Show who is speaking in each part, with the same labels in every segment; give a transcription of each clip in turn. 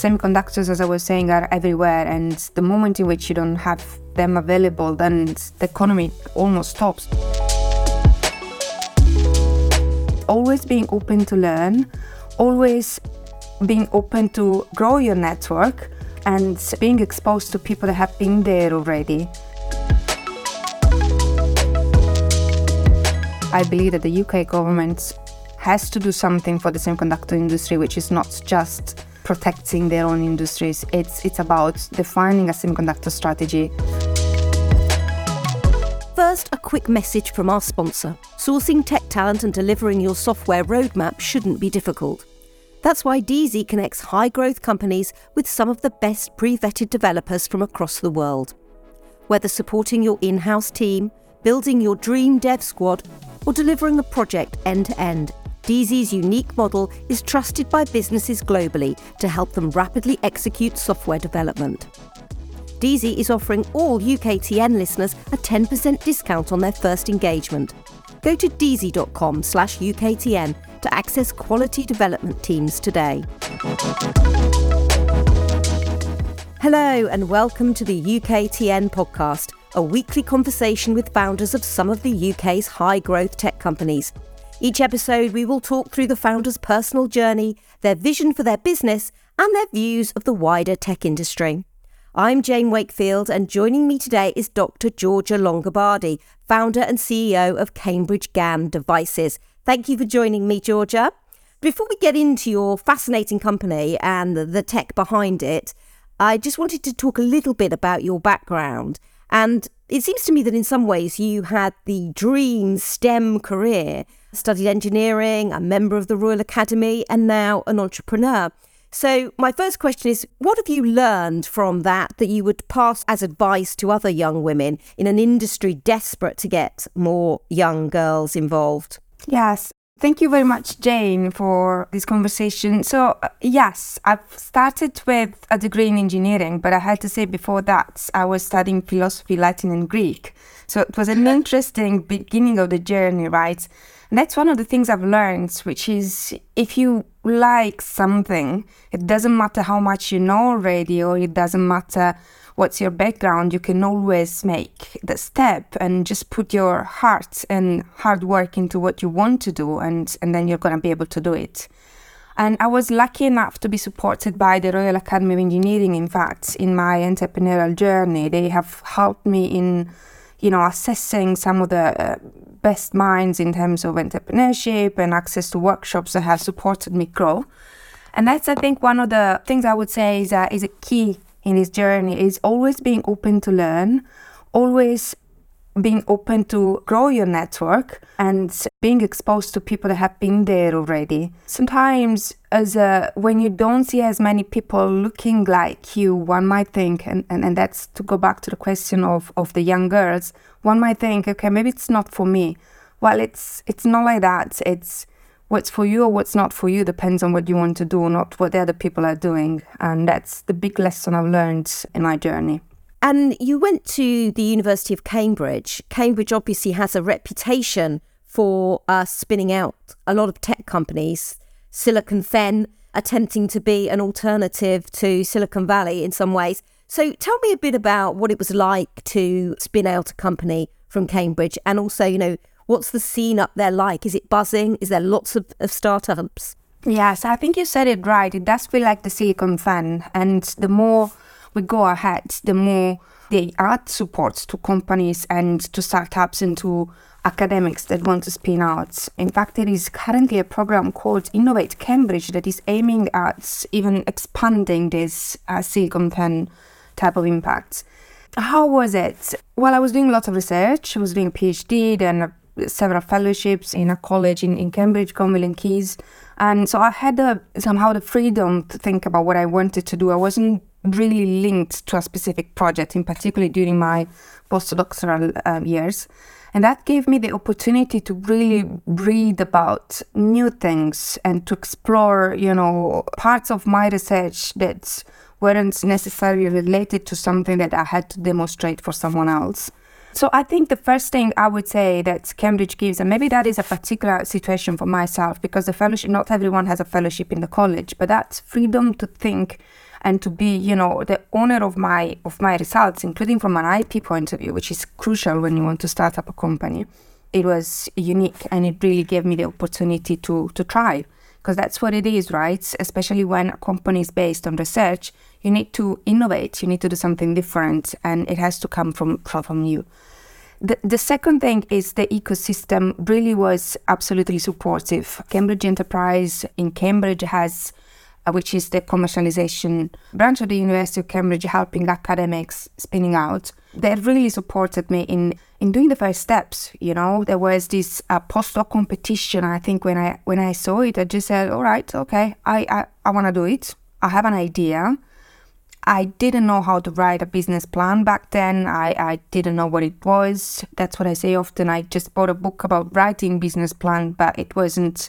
Speaker 1: semiconductors, as I was saying, are everywhere, and the moment in which you don't have them available, then the economy almost stops. Always being open to learn, always being open to grow your network, and being exposed to people that have been there already. I believe that the UK government has to do something for the semiconductor industry, which is not just protecting their own industries. It's it's about defining a semiconductor strategy.
Speaker 2: First, a quick message from our sponsor. Sourcing tech talent and delivering your software roadmap shouldn't be difficult. That's why Deazy connects high growth companies with some of the best pre vetted developers from across the world. Whether supporting your in house team, building your dream dev squad, or delivering a project end to end, Deazy's unique model is trusted by businesses globally to help them rapidly execute software development. DZ is offering all UKTN listeners a 10% discount on their first engagement. Go to deazy.com slash UKTN to access quality development teams today. Hello and welcome to the UKTN podcast, a weekly conversation with founders of some of the UK's high growth tech companies. Each episode, we will talk through the founder's personal journey, their vision for their business, and their views of the wider tech industry. I'm Jane Wakefield, and joining me today is Dr. Giorgia Longobardi, founder and CEO of Cambridge GaN Devices. Thank you for joining me, Giorgia. Before we get into your fascinating company and the tech behind it, I just wanted to talk a little bit about your background. And it seems to me that in some ways you had the dream STEM career, studied engineering, a member of the Royal Academy, and now an entrepreneur. So, my first question is what have you learned from that that you would pass as advice to other young women in an industry desperate to get more young girls involved?
Speaker 1: Yes. Thank you very much, Jane, for this conversation. So, uh, yes, I've started with a degree in engineering, but I had to say before that I was studying philosophy, Latin, and Greek. So, it was an interesting beginning of the journey, right? That's one of the things I've learned, which is if you like something, it doesn't matter how much you know already, or it doesn't matter what's your background, you can always make the step and just put your heart and hard work into what you want to do, and, and then you're going to be able to do it. And I was lucky enough to be supported by the Royal Academy of Engineering, in fact, in my entrepreneurial journey. They have helped me in, you know, assessing some of the uh, best minds in terms of entrepreneurship and access to workshops that have supported me grow. And that's, I think, one of the things I would say is, uh, is a key in this journey is always being open to learn, always being open to grow your network and being exposed to people that have been there already. Sometimes, as a, when you don't see as many people looking like you, one might think, and, and, and that's to go back to the question of, of the young girls, one might think, okay, maybe it's not for me. Well, it's it's not like that. It's what's for you or what's not for you depends on what you want to do, not what the other people are doing. And that's the big lesson I've learned in my journey.
Speaker 2: And you went to the University of Cambridge. Cambridge obviously has a reputation for uh, spinning out a lot of tech companies. Silicon Fen attempting to be an alternative to Silicon Valley in some ways. So tell me a bit about what it was like to spin out a company from Cambridge and also, you know, what's the scene up there like? Is it buzzing? Is there lots of, of startups?
Speaker 1: Yes, I think you said it right. It does feel like the Silicon Fen. And the more we go ahead, the more they add support to companies and to startups and to academics that want to spin out. In fact, there is currently a program called Innovate Cambridge that is aiming at even expanding this uh, Silicon Fen type of impact. How was it? Well, I was doing lots of research. I was doing a PhD, then uh, several fellowships in a college in, in Cambridge, Gonville and Caius. And so I had the, somehow the freedom to think about what I wanted to do. I wasn't really linked to a specific project, in particular during my postdoctoral uh, years. And that gave me the opportunity to really read about new things and to explore, you know, parts of my research that weren't necessarily related to something that I had to demonstrate for someone else. So I think the first thing I would say that Cambridge gives, and maybe that is a particular situation for myself, because the fellowship, not everyone has a fellowship in the college, but that freedom to think and to be, you know, the owner of my of my results, including from an IP point of view, which is crucial when you want to start up a company. It was unique and it really gave me the opportunity to to try because that's what it is, right? Especially when a company is based on research, you need to innovate, you need to do something different, and it has to come from from you. The, the second thing is the ecosystem really was absolutely supportive. Cambridge Enterprise in Cambridge has which is the commercialization branch of the University of Cambridge, helping academics spinning out. They really supported me in in doing the first steps. You know, there was this uh, postdoc competition. I think when I when I saw it, I just said, "All right, okay, I I, I want to do it. I have an idea." I didn't know how to write a business plan back then. I, I didn't know what it was. That's what I say often. I just bought a book about writing business plan, but it wasn't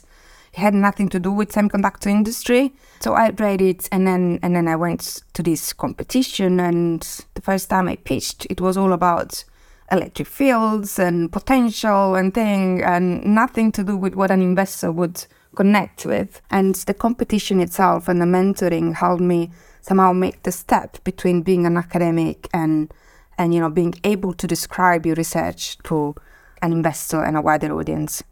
Speaker 1: had nothing to do with semiconductor industry. So I read it and then and then I went to this competition and the first time I pitched it was all about electric fields and potential and thing and nothing to do with what an investor would connect with. And the competition itself and the mentoring helped me somehow make the step between being an academic and and you know being able to describe your research to an investor and a wider audience.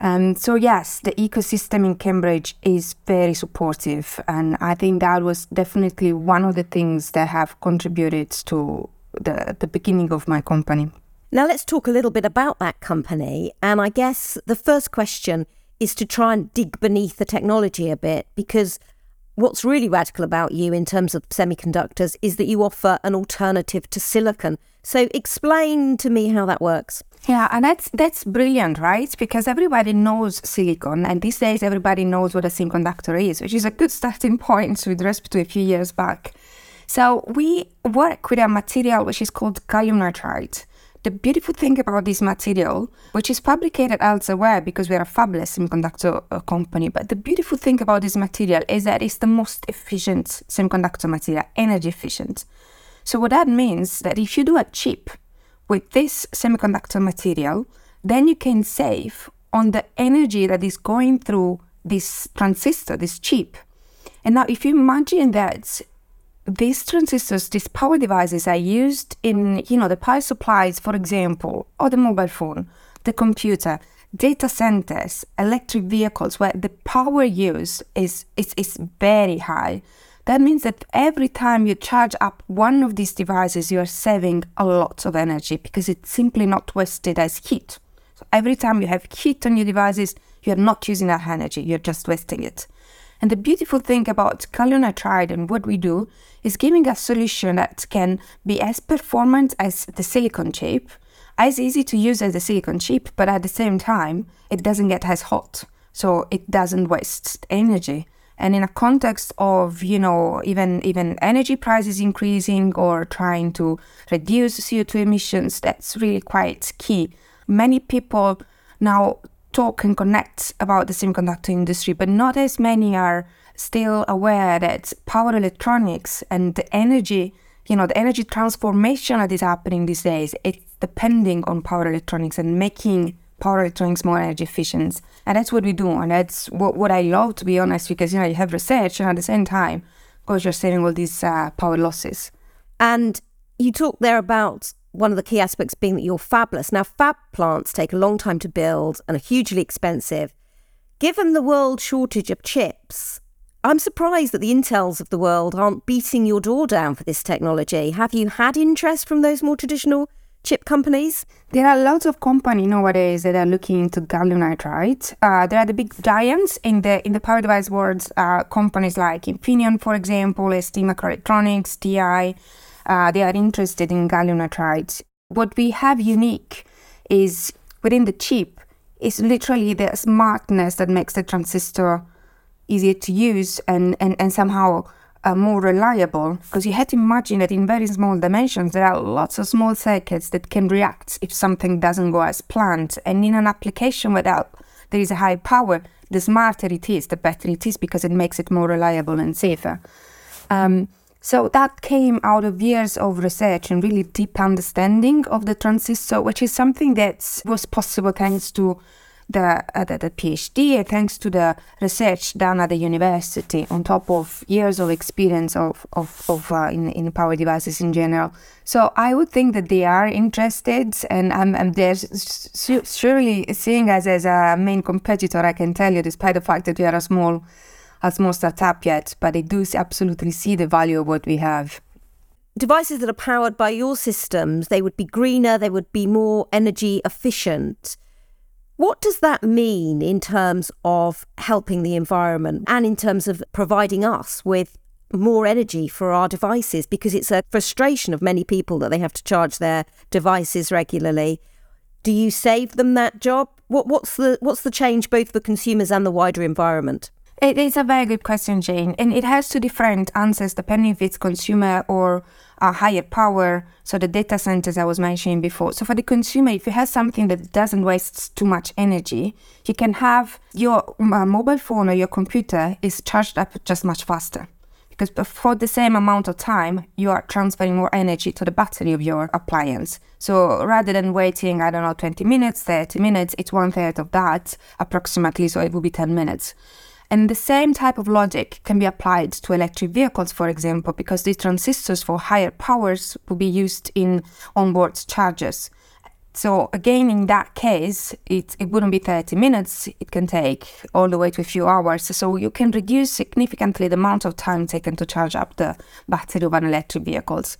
Speaker 1: Um, so yes, the ecosystem in Cambridge is very supportive, and I think that was definitely one of the things that have contributed to the the beginning of my company.
Speaker 2: Now let's talk a little bit about that company, and I guess the first question is to try and dig beneath the technology a bit because what's really radical about you in terms of semiconductors is that you offer an alternative to silicon. So explain to me how that works.
Speaker 1: Yeah, and that's that's brilliant, right? Because everybody knows silicon, and these days everybody knows what a semiconductor is, which is a good starting point with respect to a few years back. So we work with a material which is called gallium nitride. The beautiful thing about this material, which is fabricated elsewhere because we are a fabless semiconductor uh, company, but the beautiful thing about this material is that it's the most efficient semiconductor material, energy efficient. So what that means that if you do a chip with this semiconductor material, then you can save on the energy that is going through this transistor, this chip. And now if you imagine that these transistors, these power devices are used in, you know, the power supplies, for example, or the mobile phone, the computer, data centers, electric vehicles, where the power use is, is, is very high. That means that every time you charge up one of these devices, you are saving a lot of energy because it's simply not wasted as heat. So every time you have heat on your devices, you're not using that energy, you're just wasting it. And the beautiful thing about gallium nitride and what we do is giving a solution that can be as performant as the silicon chip, as easy to use as the silicon chip, but at the same time, it doesn't get as hot. So it doesn't waste energy. And in a context of, you know, even even energy prices increasing or trying to reduce CO2 emissions, that's really quite key. Many people now talk and connect about the semiconductor industry, but not as many are still aware that power electronics and the energy, you know, the energy transformation that is happening these days, it's depending on power electronics and making power electronics more energy efficient. And that's what we do. And that's what, what I love, to be honest, because, you know, you have research and at the same time, of course, you're saving all these uh, power losses.
Speaker 2: And you talk there about one of the key aspects being that you're fabless. Now, fab plants take a long time to build and are hugely expensive. Given the world shortage of chips, I'm surprised that the Intels of the world aren't beating your door down for this technology. Have you had interest from those more traditional chip companies?
Speaker 1: There are lots of companies nowadays that are looking into gallium nitride. Uh, there are the big giants in the in the power device world. Uh, companies like Infineon, for example, ST Microelectronics, TI uh, they are interested in gallium nitride. What we have unique is within the chip is literally the smartness that makes the transistor easier to use and, and, and somehow uh, more reliable because you have to imagine that in very small dimensions there are lots of small circuits that can react if something doesn't go as planned. And in an application without there is a high power the smarter it is the better it is because it makes it more reliable and safer. Um, so that came out of years of research and really deep understanding of the transistor, which is something that was possible thanks to the, uh, the, the PhD, thanks to the research done at the university, on top of years of experience of of, of uh, in in power devices in general. So I would think that they are interested, and I'm, I'm they're surely seeing us as a main competitor. I can tell you, despite the fact that we are a small a small startup yet, but they do absolutely see the value of what we have
Speaker 2: devices that are powered by your systems, they would be greener, they would be more energy efficient. What does that mean in terms of helping the environment and in terms of providing us with more energy for our devices? Because it's a frustration of many people that they have to charge their devices regularly. Do you save them that job? What, what's the what's the change both for consumers and the wider environment?
Speaker 1: It is a very good question, Jane, and it has two different answers depending if it's consumer or a higher power. So the data centers I was mentioning before. So for the consumer, if you have something that doesn't waste too much energy, you can have your uh, mobile phone or your computer is charged up just much faster. Because for the same amount of time, you are transferring more energy to the battery of your appliance. So rather than waiting, I don't know, 20 minutes, 30 minutes, it's one third of that approximately. So it will be 10 minutes. And the same type of logic can be applied to electric vehicles, for example, because these transistors for higher powers will be used in onboard chargers. So again, in that case, it, it wouldn't be 30 minutes. It can take all the way to a few hours. So you can reduce significantly the amount of time taken to charge up the battery of an electric vehicles.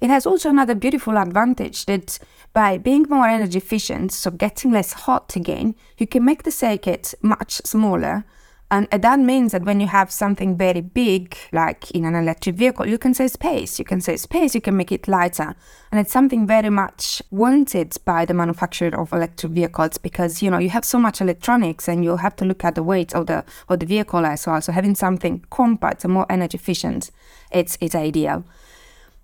Speaker 1: It has also another beautiful advantage that by being more energy efficient, so getting less hot again, you can make the circuit much smaller and that means that when you have something very big, like in an electric vehicle, you can say space, you can say space, you can make it lighter. And it's something very much wanted by the manufacturer of electric vehicles because, you know, you have so much electronics and you have to look at the weight of the, of the vehicle as well. So having something compact and more energy efficient, it's, it's ideal.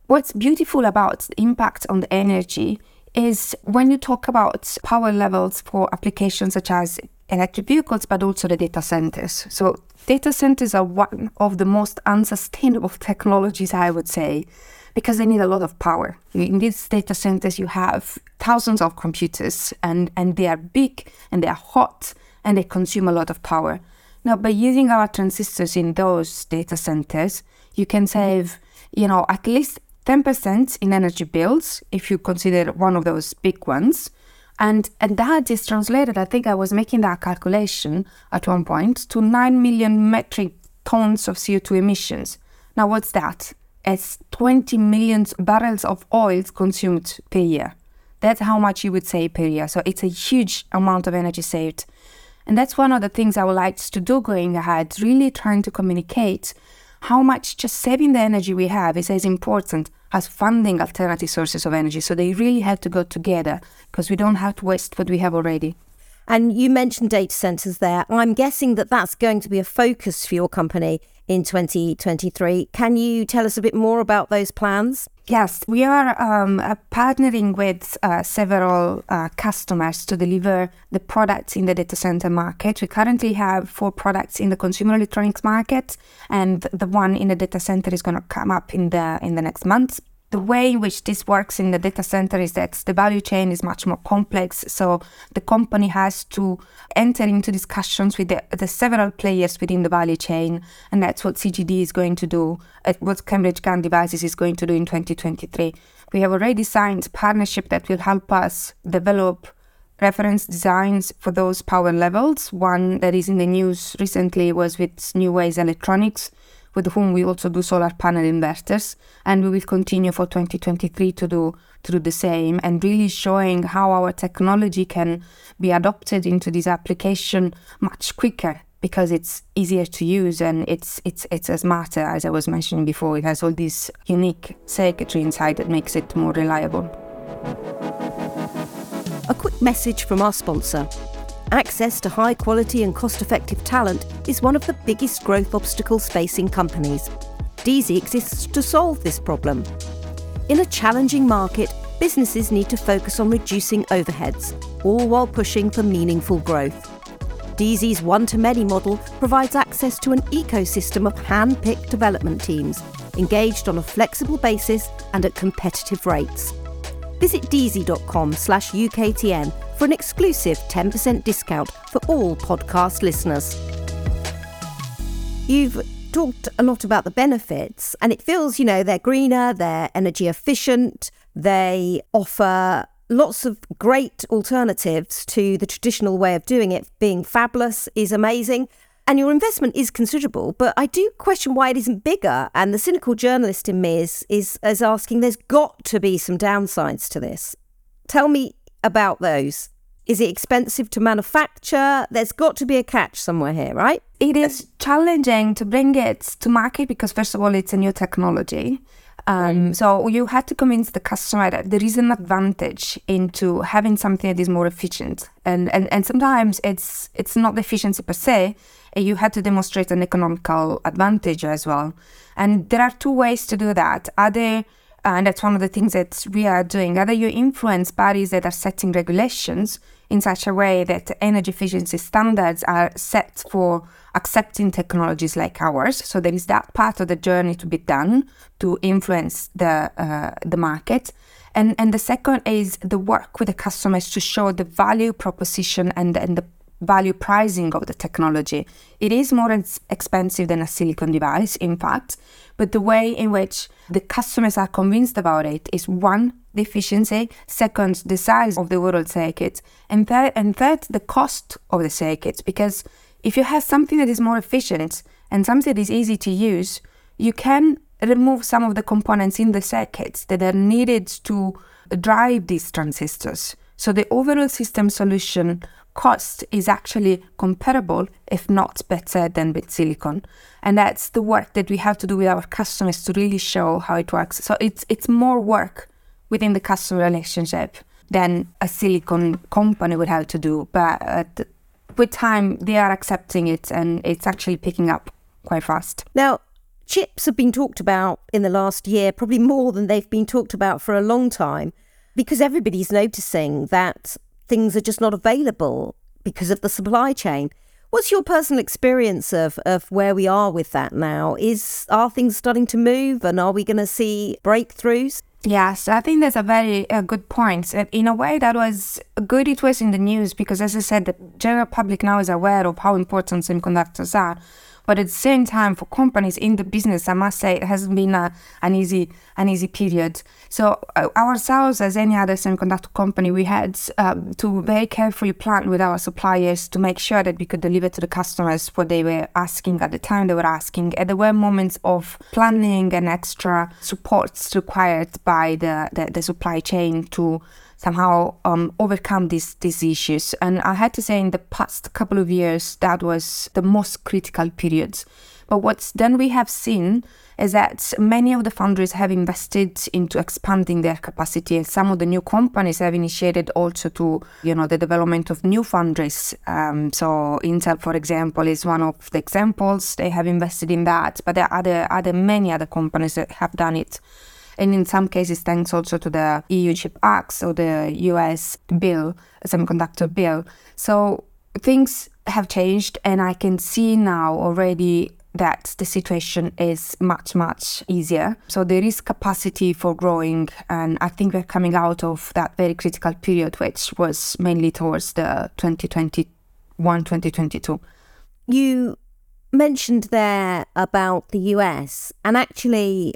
Speaker 1: What's beautiful about the impact on the energy is when you talk about power levels for applications such as electric vehicles, but also the data centers. So, data centers are one of the most unsustainable technologies, I would say, because they need a lot of power. In these data centers, you have thousands of computers, and, and they are big and they are hot and they consume a lot of power. Now, by using our transistors in those data centers, you can save, you know, at least 10% in energy bills if you consider one of those big ones. And, and that is translated, I think I was making that calculation at one point, to 9 million metric tons of CO2 emissions. Now, what's that? It's 20 million barrels of oil consumed per year. That's how much you would save per year. So it's a huge amount of energy saved. And that's one of the things I would like to do going ahead, really trying to communicate how much just saving the energy we have is as important as funding alternative sources of energy. So they really have to go together because we don't have to waste what we have already.
Speaker 2: And you mentioned data centers there. I'm guessing that that's going to be a focus for your company in 2023. Can you tell us a bit more about those plans?
Speaker 1: Yes, we are um, uh, partnering with uh, several uh, customers to deliver the products in the data center market. We currently have four products in the consumer electronics market, and the one in the data center is going to come up in the in the next months the way in which this works in the data center is that the value chain is much more complex. So the company has to enter into discussions with the, the several players within the value chain. And that's what CGD is going to do, uh, what Cambridge GaN Devices is going to do in 2023. We have already signed a partnership that will help us develop reference designs for those power levels. One that is in the news recently was with Neways Electronics, with whom we also do solar panel inverters. And we will continue for 2023 to do to do the same and really showing how our technology can be adopted into this application much quicker because it's easier to use and it's it's it's smarter as I was mentioning before. It has all this unique circuitry inside that makes it more reliable.
Speaker 2: A quick message from our sponsor. Access to high quality and cost effective talent is one of the biggest growth obstacles facing companies. Deazy exists to solve this problem. In a challenging market, businesses need to focus on reducing overheads, all while pushing for meaningful growth. Deazy's one to many model provides access to an ecosystem of hand picked development teams, engaged on a flexible basis and at competitive rates. Visit deazy.com slash UKTN for an exclusive 10% discount for all podcast listeners. You've talked a lot about the benefits, and it feels, you know, they're greener, they're energy efficient, they offer lots of great alternatives to the traditional way of doing it. Being fabless is amazing. And your investment is considerable, but I do question why it isn't bigger. And the cynical journalist in me is, is, is asking there's got to be some downsides to this. Tell me about those. Is it expensive to manufacture? There's got to be a catch somewhere here, right?
Speaker 1: It is challenging to bring it to market because, first of all, it's a new technology. Um, so you had to convince the customer that there is an advantage into having something that is more efficient, and and, and sometimes it's it's not the efficiency per se. You had to demonstrate an economical advantage as well, and there are two ways to do that. Either and that's one of the things that we are doing. Either you influence bodies that are setting regulations in such a way that energy efficiency standards are set for accepting technologies like ours. So there is that part of the journey to be done to influence the uh, the market. And and the second is the work with the customers to show the value proposition and and the value pricing of the technology. It is more expensive than a silicon device, in fact, but the way in which the customers are convinced about it is one, the efficiency, second, the size of the overall circuit, and third, and third, the cost of the circuits. Because if you have something that is more efficient and something that is easy to use, you can remove some of the components in the circuits that are needed to drive these transistors. So the overall system solution cost is actually comparable, if not better, than with silicon. And that's the work that we have to do with our customers to really show how it works. So it's it's more work within the customer relationship than a silicon company would have to do. But uh, with time, they are accepting it, and it's actually picking up quite fast.
Speaker 2: Now. Chips have been talked about in the last year, probably more than they've been talked about for a long time, because everybody's noticing that things are just not available because of the supply chain. What's your personal experience of, of where we are with that now? Is are things starting to move and are we going to see breakthroughs?
Speaker 1: Yes, I think that's a very uh, good point. In a way, that was good. It was in the news because, as I said, the general public now is aware of how important semiconductors are. But at the same time, for companies in the business, I must say it hasn't been a, an easy an easy period. So uh, ourselves, as any other semiconductor company, we had um, to very carefully plan with our suppliers to make sure that we could deliver to the customers what they were asking at the time they were asking. And there were moments of planning and extra supports required by the, the, the supply chain to somehow um, overcome these these issues. And I had to say, in the past couple of years, that was the most critical periods. But what's then we have seen is that many of the foundries have invested into expanding their capacity, and some of the new companies have initiated also to, you know, the development of new foundries. Um, so Intel, for example, is one of the examples. They have invested in that, but there are other, other many other companies that have done it and in some cases thanks also to the EU Chip Act or the US bill, semiconductor bill. So things have changed, and I can see now already that the situation is much much easier so there is capacity for growing and i think we're coming out of that very critical period which was mainly towards the 2021 2022
Speaker 2: you mentioned there about the us and actually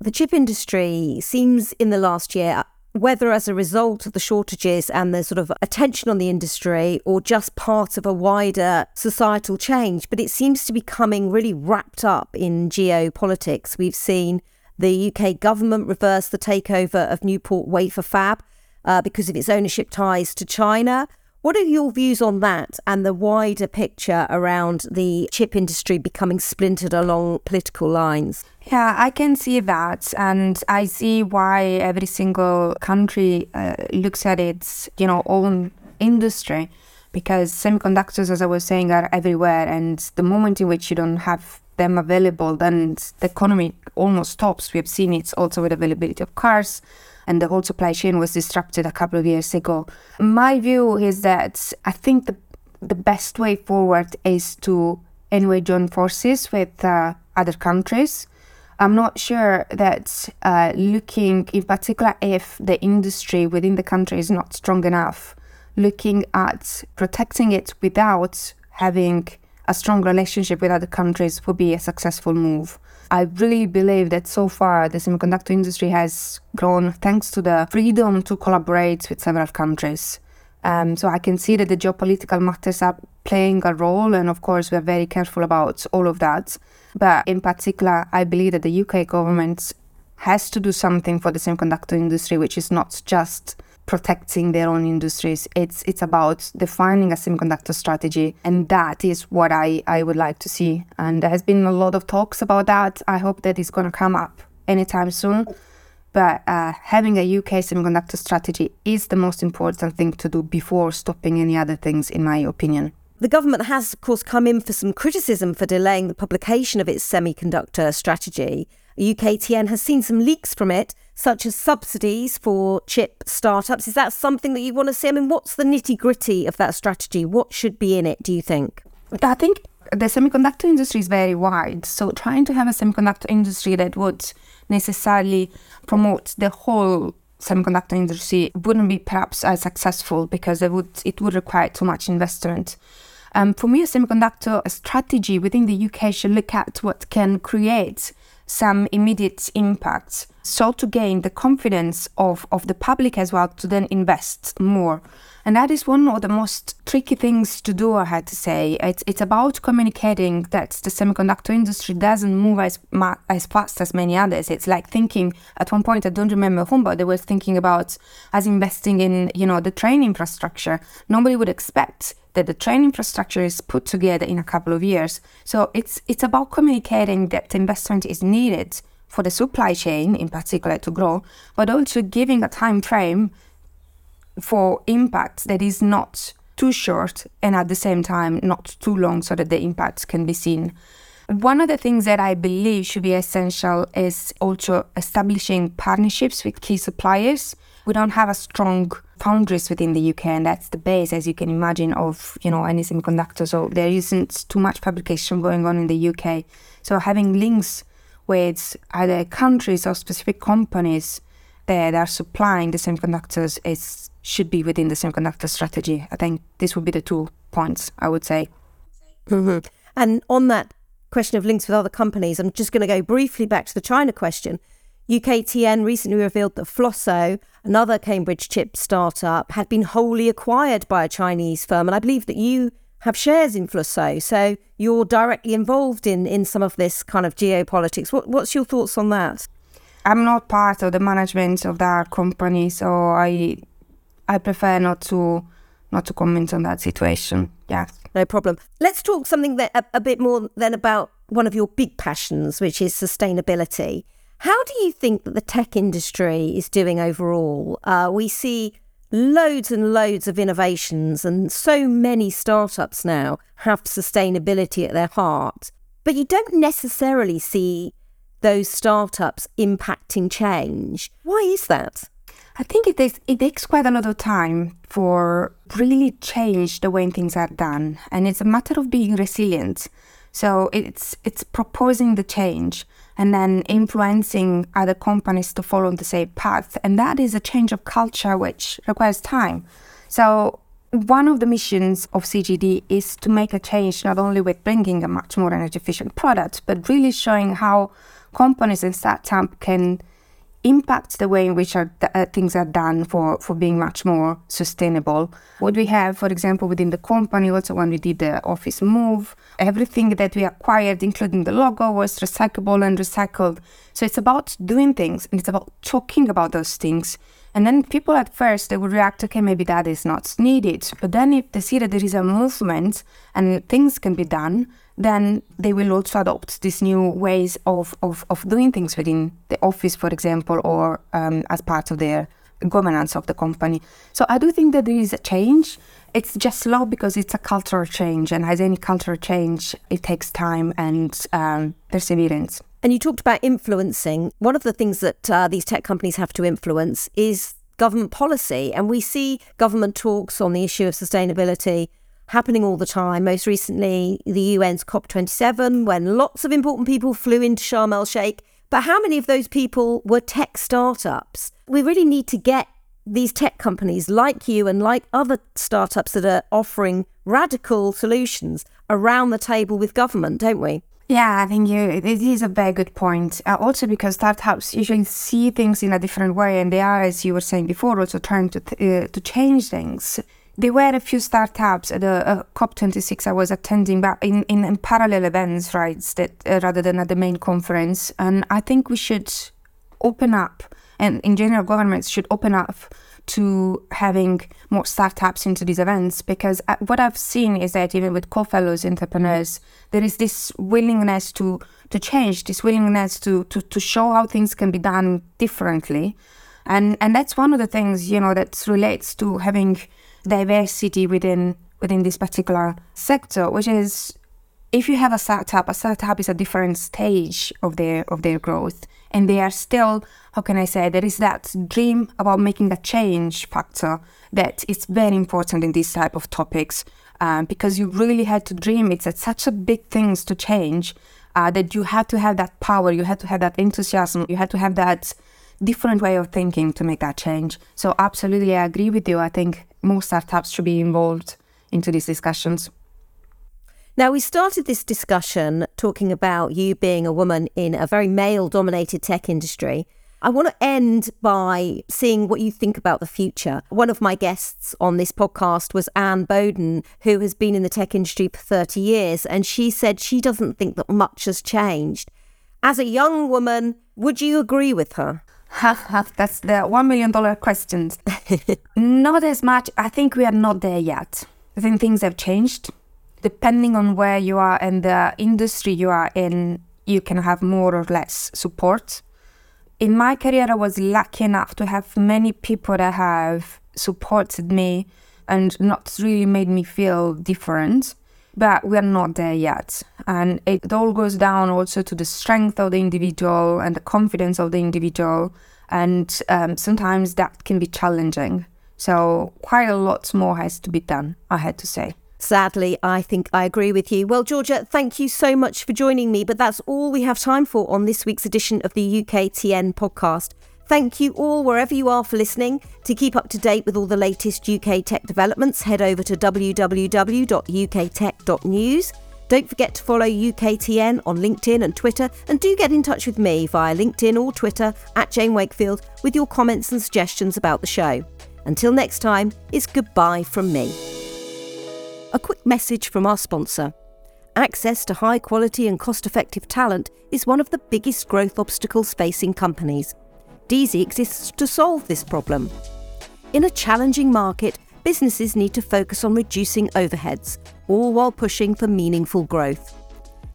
Speaker 2: the chip industry seems in the last year, whether as a result of the shortages and the sort of attention on the industry or just part of a wider societal change, but it seems to be coming really wrapped up in geopolitics. We've seen the UK government reverse the takeover of Newport Wafer Fab uh, because of its ownership ties to China. What are your views on that and the wider picture around the chip industry becoming splintered along political lines?
Speaker 1: Yeah, I can see that, and I see why every single country uh, looks at its, you know, own industry, because semiconductors, as I was saying, are everywhere, and the moment in which you don't have them available, then the economy almost stops. We have seen it also with availability of cars and the whole supply chain was disrupted a couple of years ago. My view is that I think the the best way forward is to anyway join forces with uh, other countries. I'm not sure that uh, looking in particular if the industry within the country is not strong enough, looking at protecting it without having a strong relationship with other countries would be a successful move. I really believe that so far the semiconductor industry has grown thanks to the freedom to collaborate with several countries. Um, so I can see that the geopolitical matters are playing a role, and of course, we're very careful about all of that. But in particular, I believe that the UK government has to do something for the semiconductor industry, which is not just protecting their own industries. It's it's about defining a semiconductor strategy, and that is what I, I would like to see. And there has been a lot of talks about that. I hope that it's going to come up anytime soon. But uh, having a UK semiconductor strategy is the most important thing to do before stopping any other things, in my opinion.
Speaker 2: The government has, of course, come in for some criticism for delaying the publication of its semiconductor strategy. UKTN has seen some leaks from it, such as subsidies for chip startups. Is that something that you want to see? I mean, what's the nitty gritty of that strategy? What should be in it, do you think?
Speaker 1: I think the semiconductor industry is very wide. So trying to have a semiconductor industry that would necessarily promote the whole semiconductor industry wouldn't be perhaps as successful because it would it would require too much investment. Um, for me, a semiconductor strategy within the UK should look at what can create some immediate impacts. So to gain the confidence of, of the public as well to then invest more. And that is one of the most tricky things to do, I had to say. It's, it's about communicating that the semiconductor industry doesn't move as, as fast as many others. It's like thinking, at one point, I don't remember whom, but they were thinking about us investing in, you know, the train infrastructure. Nobody would expect that the train infrastructure is put together in a couple of years. So it's it's about communicating that investment is needed for the supply chain in particular to grow, but also giving a time frame for impact that is not too short and at the same time not too long so that the impacts can be seen. One of the things that I believe should be essential is also establishing partnerships with key suppliers. We don't have a strong foundries within the UK, and that's the base, as you can imagine, of you know any semiconductor. So there isn't too much fabrication going on in the UK. So having links with either countries or specific companies that are supplying the semiconductors is should be within the semiconductor strategy. I think this would be the two points I would say.
Speaker 2: Mm-hmm. And on that question of links with other companies, I'm just going to go briefly back to the China question. UKTN recently revealed that Flusso, another Cambridge chip startup, had been wholly acquired by a Chinese firm. And I believe that you have shares in Flusso. So you're directly involved in, in some of this kind of geopolitics. What, what's your thoughts on that?
Speaker 1: I'm not part of the management of that company, so I I prefer not to not to comment on that situation. Yeah.
Speaker 2: No problem. Let's talk something that a, a bit more then about one of your big passions, which is sustainability. How do you think that the tech industry is doing overall? Uh, we see loads and loads of innovations, and so many startups now have sustainability at their heart. But you don't necessarily see those startups impacting change. Why is that?
Speaker 1: I think it takes it takes quite a lot of time for really change the way things are done, and it's a matter of being resilient. So it's it's proposing the change and then influencing other companies to follow the same path. And that is a change of culture which requires time. So one of the missions of CGD is to make a change not only with bringing a much more energy efficient product, but really showing how companies and startups can impact the way in which our, uh, things are done for, for being much more sustainable. What we have, for example, within the company, also when we did the office move, everything that we acquired, including the logo, was recyclable and recycled. So it's about doing things and it's about talking about those things. And then people at first they would react, okay, maybe that is not needed. But then if they see that there is a movement and things can be done, then they will also adopt these new ways of, of, of doing things within the office, for example, or um, as part of their governance of the company. So I do think that there is a change. It's just slow because it's a cultural change, and as any cultural change, it takes time and um, perseverance.
Speaker 2: And you talked about influencing. One of the things that uh, these tech companies have to influence is government policy. And we see government talks on the issue of sustainability happening all the time. Most recently, the UN's COP27, when lots of important people flew into Sharm el Sheikh. But how many of those people were tech startups? We really need to get these tech companies like you and like other startups that are offering radical solutions around the table with government, don't we?
Speaker 1: Yeah, I think you, it is a very good point. Uh, also, because startups usually see things in a different way, and they are, as you were saying before, also trying to uh, to change things. There were a few startups at the uh, COP26 I was attending, but in, in, in parallel events, right, that uh, rather than at the main conference. And I think we should open up, and in general, governments should open up to having more startups into these events because uh, what I've seen is that even with co-fellows entrepreneurs, there is this willingness to to change, this willingness to to to show how things can be done differently, and and that's one of the things you know that relates to having diversity within within this particular sector, which is if you have a startup, a startup is a different stage of their of their growth, and they are still, how can I say, there is that dream about making a change factor that is very important in these type of topics, um, because you really had to dream. It's such a big things to change uh, that you had to have that power, you had to have that enthusiasm, you had to have that different way of thinking to make that change. So absolutely, I agree with you. I think more startups should be involved into these discussions.
Speaker 2: Now, we started this discussion talking about you being a woman in a very male dominated tech industry. I want to end by seeing what you think about the future. One of my guests on this podcast was Anne Boden, who has been in the tech industry for 30 years, and she said she doesn't think that much has changed. As a young woman, would you agree with her?
Speaker 1: That's the $1 million question. not as much. I think we are not there yet. I think things have changed depending on where you are and the industry you are in, you can have more or less support. In my career, I was lucky enough to have many people that have supported me and not really made me feel different. But we're not there yet. And it all goes down also to the strength of the individual and the confidence of the individual. And um, sometimes that can be challenging. So, quite a lot more has to be done, I had to say.
Speaker 2: Sadly, I think I agree with you. Well, Giorgia, thank you so much for joining me, but that's all we have time for on this week's edition of the UKTN podcast. Thank you all, wherever you are, for listening. To keep up to date with all the latest UK tech developments, head over to www.uktech.news. Don't forget to follow UKTN on LinkedIn and Twitter, and do get in touch with me via LinkedIn or Twitter at Jane Wakefield with your comments and suggestions about the show. Until next time, it's goodbye from me. A quick message from our sponsor. Access to high quality and cost effective talent is one of the biggest growth obstacles facing companies. Deazy exists to solve this problem. In a challenging market, businesses need to focus on reducing overheads, all while pushing for meaningful growth.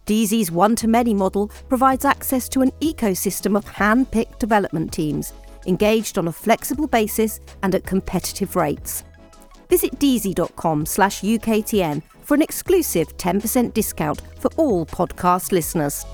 Speaker 2: Deazy's one to many model provides access to an ecosystem of hand picked development teams, engaged on a flexible basis and at competitive rates. Visit deazy.com slash UKTN for an exclusive 10% discount for all podcast listeners.